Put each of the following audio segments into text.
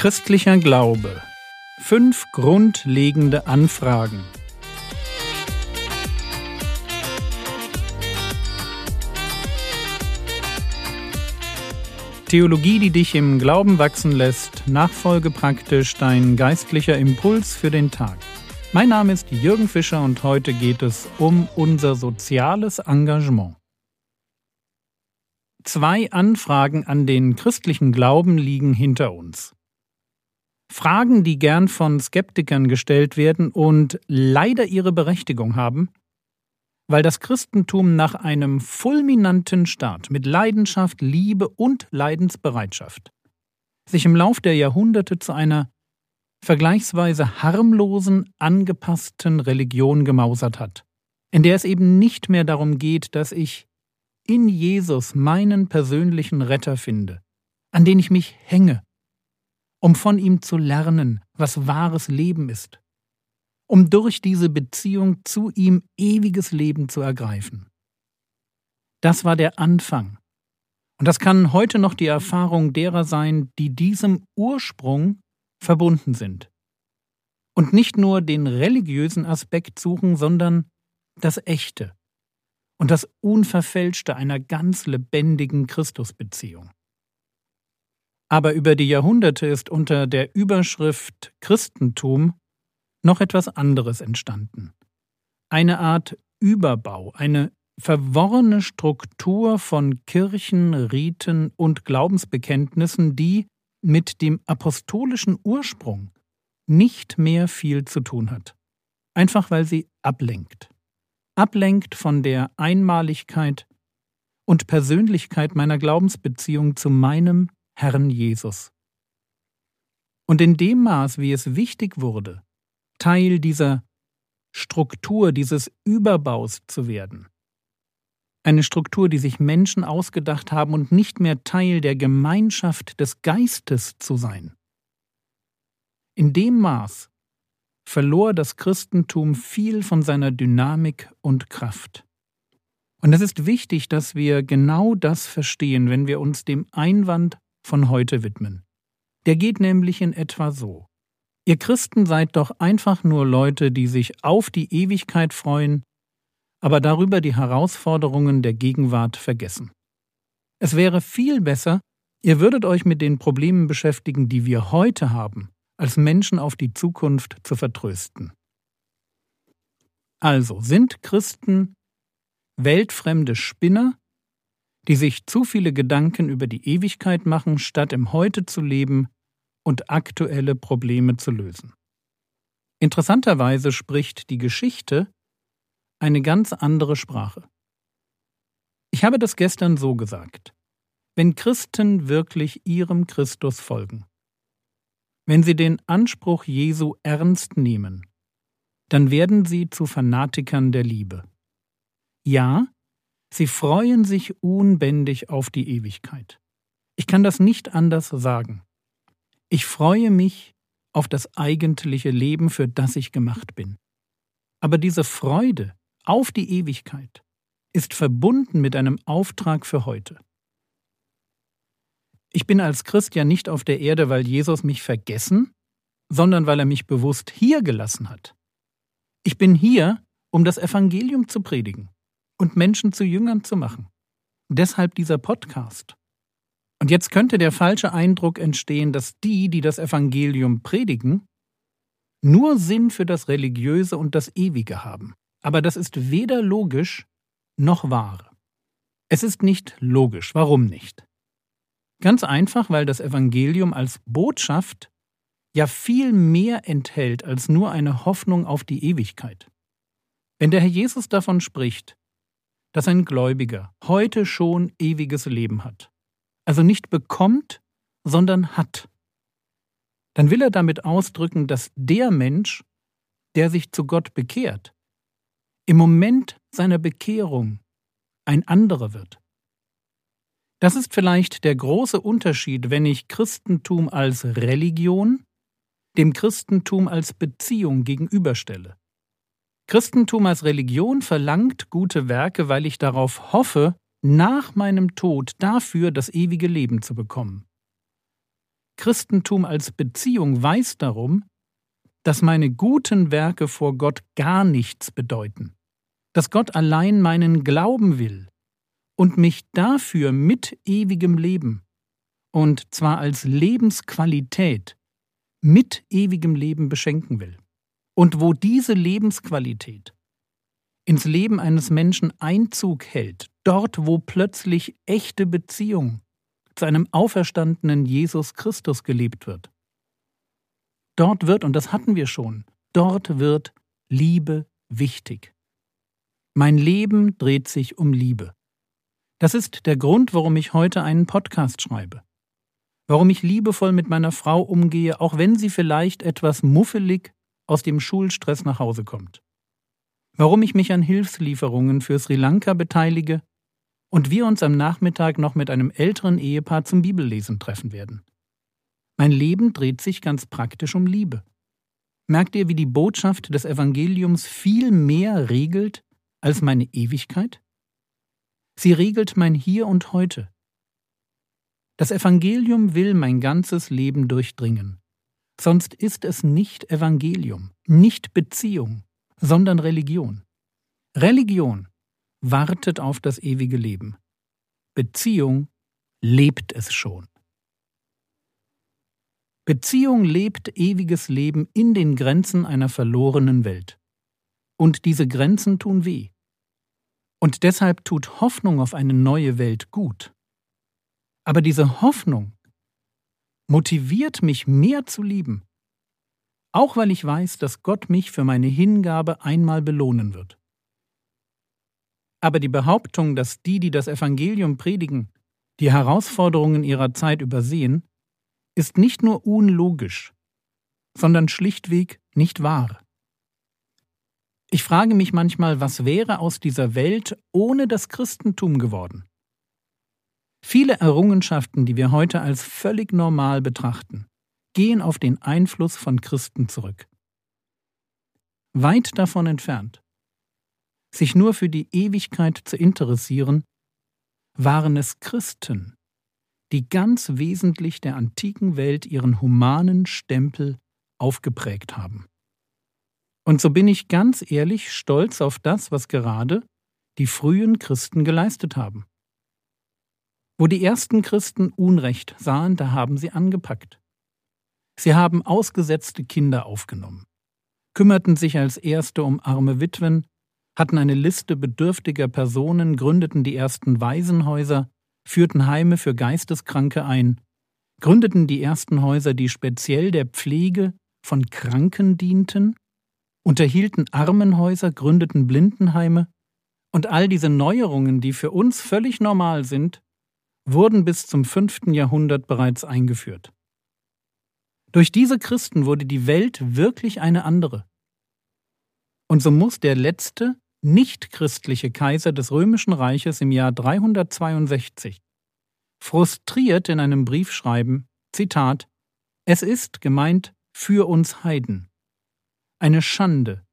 Christlicher Glaube. Fünf grundlegende Anfragen. Theologie, die dich im Glauben wachsen lässt, nachfolge praktisch dein geistlicher Impuls für den Tag. Mein Name ist Jürgen Fischer und heute geht es um unser soziales Engagement. Zwei Anfragen an den christlichen Glauben liegen hinter uns. Fragen, die gern von Skeptikern gestellt werden und leider ihre Berechtigung haben, weil das Christentum nach einem fulminanten Start mit Leidenschaft, Liebe und Leidensbereitschaft sich im Lauf der Jahrhunderte zu einer vergleichsweise harmlosen, angepassten Religion gemausert hat, in der es eben nicht mehr darum geht, dass ich in Jesus meinen persönlichen Retter finde, an den ich mich hänge um von ihm zu lernen, was wahres Leben ist, um durch diese Beziehung zu ihm ewiges Leben zu ergreifen. Das war der Anfang. Und das kann heute noch die Erfahrung derer sein, die diesem Ursprung verbunden sind. Und nicht nur den religiösen Aspekt suchen, sondern das Echte und das Unverfälschte einer ganz lebendigen Christusbeziehung. Aber über die Jahrhunderte ist unter der Überschrift Christentum noch etwas anderes entstanden. Eine Art Überbau, eine verworrene Struktur von Kirchen, Riten und Glaubensbekenntnissen, die mit dem apostolischen Ursprung nicht mehr viel zu tun hat. Einfach weil sie ablenkt. Ablenkt von der Einmaligkeit und Persönlichkeit meiner Glaubensbeziehung zu meinem Herrn Jesus. Und in dem Maß, wie es wichtig wurde, Teil dieser Struktur, dieses Überbaus zu werden, eine Struktur, die sich Menschen ausgedacht haben und nicht mehr Teil der Gemeinschaft des Geistes zu sein. In dem Maß verlor das Christentum viel von seiner Dynamik und Kraft. Und es ist wichtig, dass wir genau das verstehen, wenn wir uns dem Einwand von heute widmen. Der geht nämlich in etwa so. Ihr Christen seid doch einfach nur Leute, die sich auf die Ewigkeit freuen, aber darüber die Herausforderungen der Gegenwart vergessen. Es wäre viel besser, ihr würdet euch mit den Problemen beschäftigen, die wir heute haben, als Menschen auf die Zukunft zu vertrösten. Also sind Christen weltfremde Spinner, die sich zu viele Gedanken über die Ewigkeit machen, statt im Heute zu leben und aktuelle Probleme zu lösen. Interessanterweise spricht die Geschichte eine ganz andere Sprache. Ich habe das gestern so gesagt. Wenn Christen wirklich ihrem Christus folgen, wenn sie den Anspruch Jesu ernst nehmen, dann werden sie zu Fanatikern der Liebe. Ja, Sie freuen sich unbändig auf die Ewigkeit. Ich kann das nicht anders sagen. Ich freue mich auf das eigentliche Leben, für das ich gemacht bin. Aber diese Freude auf die Ewigkeit ist verbunden mit einem Auftrag für heute. Ich bin als Christ ja nicht auf der Erde, weil Jesus mich vergessen, sondern weil er mich bewusst hier gelassen hat. Ich bin hier, um das Evangelium zu predigen und Menschen zu Jüngern zu machen. Deshalb dieser Podcast. Und jetzt könnte der falsche Eindruck entstehen, dass die, die das Evangelium predigen, nur Sinn für das Religiöse und das Ewige haben. Aber das ist weder logisch noch wahr. Es ist nicht logisch. Warum nicht? Ganz einfach, weil das Evangelium als Botschaft ja viel mehr enthält als nur eine Hoffnung auf die Ewigkeit. Wenn der Herr Jesus davon spricht, dass ein Gläubiger heute schon ewiges Leben hat. Also nicht bekommt, sondern hat. Dann will er damit ausdrücken, dass der Mensch, der sich zu Gott bekehrt, im Moment seiner Bekehrung ein anderer wird. Das ist vielleicht der große Unterschied, wenn ich Christentum als Religion dem Christentum als Beziehung gegenüberstelle. Christentum als Religion verlangt gute Werke, weil ich darauf hoffe, nach meinem Tod dafür das ewige Leben zu bekommen. Christentum als Beziehung weiß darum, dass meine guten Werke vor Gott gar nichts bedeuten, dass Gott allein meinen Glauben will und mich dafür mit ewigem Leben, und zwar als Lebensqualität, mit ewigem Leben beschenken will. Und wo diese Lebensqualität ins Leben eines Menschen Einzug hält, dort wo plötzlich echte Beziehung zu einem auferstandenen Jesus Christus gelebt wird, Dort wird, und das hatten wir schon, dort wird Liebe wichtig. Mein Leben dreht sich um Liebe. Das ist der Grund, warum ich heute einen Podcast schreibe. Warum ich liebevoll mit meiner Frau umgehe, auch wenn sie vielleicht etwas muffelig aus dem Schulstress nach Hause kommt. Warum ich mich an Hilfslieferungen für Sri Lanka beteilige und wir uns am Nachmittag noch mit einem älteren Ehepaar zum Bibellesen treffen werden. Mein Leben dreht sich ganz praktisch um Liebe. Merkt ihr, wie die Botschaft des Evangeliums viel mehr regelt als meine Ewigkeit? Sie regelt mein Hier und heute. Das Evangelium will mein ganzes Leben durchdringen. Sonst ist es nicht Evangelium, nicht Beziehung, sondern Religion. Religion wartet auf das ewige Leben. Beziehung lebt es schon. Beziehung lebt ewiges Leben in den Grenzen einer verlorenen Welt. Und diese Grenzen tun weh. Und deshalb tut Hoffnung auf eine neue Welt gut. Aber diese Hoffnung motiviert mich mehr zu lieben, auch weil ich weiß, dass Gott mich für meine Hingabe einmal belohnen wird. Aber die Behauptung, dass die, die das Evangelium predigen, die Herausforderungen ihrer Zeit übersehen, ist nicht nur unlogisch, sondern schlichtweg nicht wahr. Ich frage mich manchmal, was wäre aus dieser Welt ohne das Christentum geworden? Viele Errungenschaften, die wir heute als völlig normal betrachten, gehen auf den Einfluss von Christen zurück. Weit davon entfernt, sich nur für die Ewigkeit zu interessieren, waren es Christen, die ganz wesentlich der antiken Welt ihren humanen Stempel aufgeprägt haben. Und so bin ich ganz ehrlich stolz auf das, was gerade die frühen Christen geleistet haben. Wo die ersten Christen Unrecht sahen, da haben sie angepackt. Sie haben ausgesetzte Kinder aufgenommen, kümmerten sich als Erste um arme Witwen, hatten eine Liste bedürftiger Personen, gründeten die ersten Waisenhäuser, führten Heime für Geisteskranke ein, gründeten die ersten Häuser, die speziell der Pflege von Kranken dienten, unterhielten Armenhäuser, gründeten Blindenheime, und all diese Neuerungen, die für uns völlig normal sind, wurden bis zum fünften Jahrhundert bereits eingeführt. Durch diese Christen wurde die Welt wirklich eine andere. Und so muss der letzte, nichtchristliche Kaiser des römischen Reiches im Jahr 362 frustriert in einem Brief schreiben, Zitat, Es ist gemeint für uns Heiden. Eine Schande,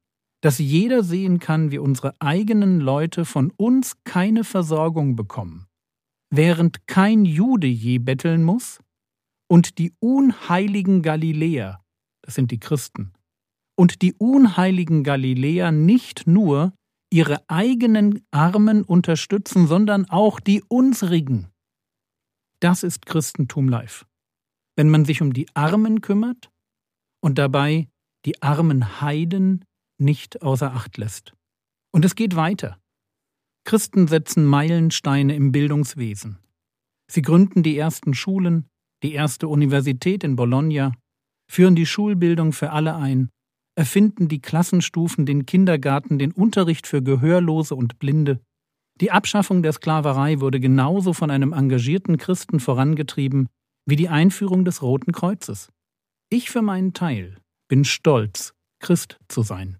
dass jeder sehen kann, wie unsere eigenen Leute von uns keine Versorgung bekommen, während kein Jude je betteln muss und die unheiligen Galiläer, das sind die Christen, und die unheiligen Galiläer nicht nur ihre eigenen Armen unterstützen, sondern auch die unsrigen. Das ist Christentum live. Wenn man sich um die Armen kümmert und dabei die armen Heiden nicht außer Acht lässt. Und es geht weiter. Christen setzen Meilensteine im Bildungswesen. Sie gründen die ersten Schulen, die erste Universität in Bologna, führen die Schulbildung für alle ein erfinden die Klassenstufen den Kindergarten, den Unterricht für Gehörlose und Blinde. Die Abschaffung der Sklaverei wurde genauso von einem engagierten Christen vorangetrieben wie die Einführung des Roten Kreuzes. Ich für meinen Teil bin stolz, Christ zu sein.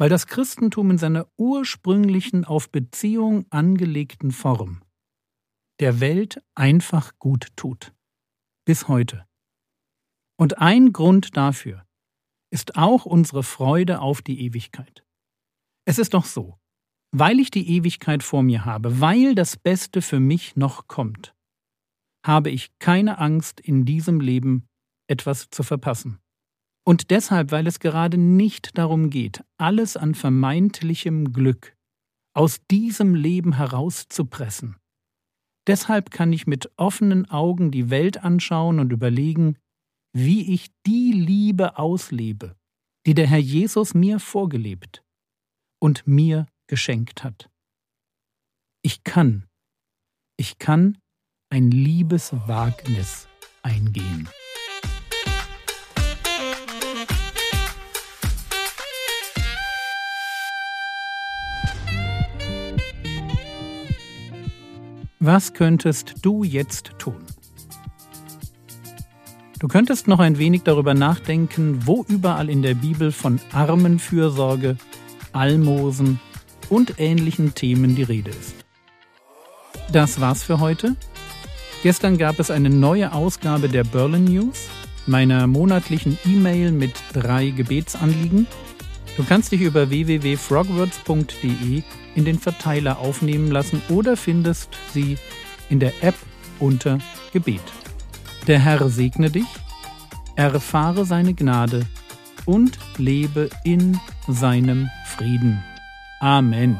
Weil das Christentum in seiner ursprünglichen auf Beziehung angelegten Form der Welt einfach gut tut. Bis heute. Und ein Grund dafür ist auch unsere Freude auf die Ewigkeit. Es ist doch so, weil ich die Ewigkeit vor mir habe, weil das Beste für mich noch kommt, habe ich keine Angst, in diesem Leben etwas zu verpassen. Und deshalb, weil es gerade nicht darum geht, alles an vermeintlichem Glück aus diesem Leben herauszupressen. Deshalb kann ich mit offenen Augen die Welt anschauen und überlegen, wie ich die Liebe auslebe, die der Herr Jesus mir vorgelebt und mir geschenkt hat. Ich kann, ich kann ein Liebeswagnis eingehen. Was könntest du jetzt tun? Du könntest noch ein wenig darüber nachdenken, wo überall in der Bibel von Armenfürsorge, Almosen und ähnlichen Themen die Rede ist. Das war's für heute. Gestern gab es eine neue Ausgabe der Berlin News, meiner monatlichen E-Mail mit drei Gebetsanliegen. Du kannst dich über www.frogwords.de in den Verteiler aufnehmen lassen oder findest sie in der App unter Gebet. Der Herr segne dich, erfahre seine Gnade und lebe in seinem Frieden. Amen.